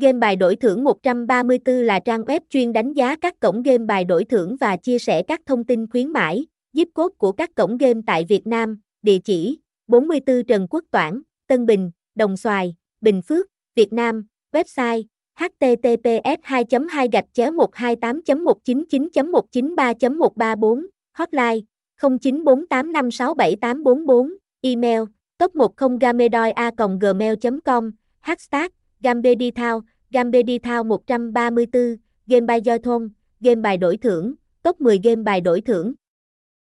Game bài đổi thưởng 134 là trang web chuyên đánh giá các cổng game bài đổi thưởng và chia sẻ các thông tin khuyến mãi, giúp cốt của các cổng game tại Việt Nam, địa chỉ 44 Trần Quốc Toản, Tân Bình, Đồng Xoài, Bình Phước, Việt Nam, website https 2 2 128 199 193 134 hotline 0948567844, email top10 gamedoi a gmail com hashtag Gambedi Thao, Gambedi Thao 134 game bài do thôn, game bài đổi thưởng top 10 game bài đổi thưởng.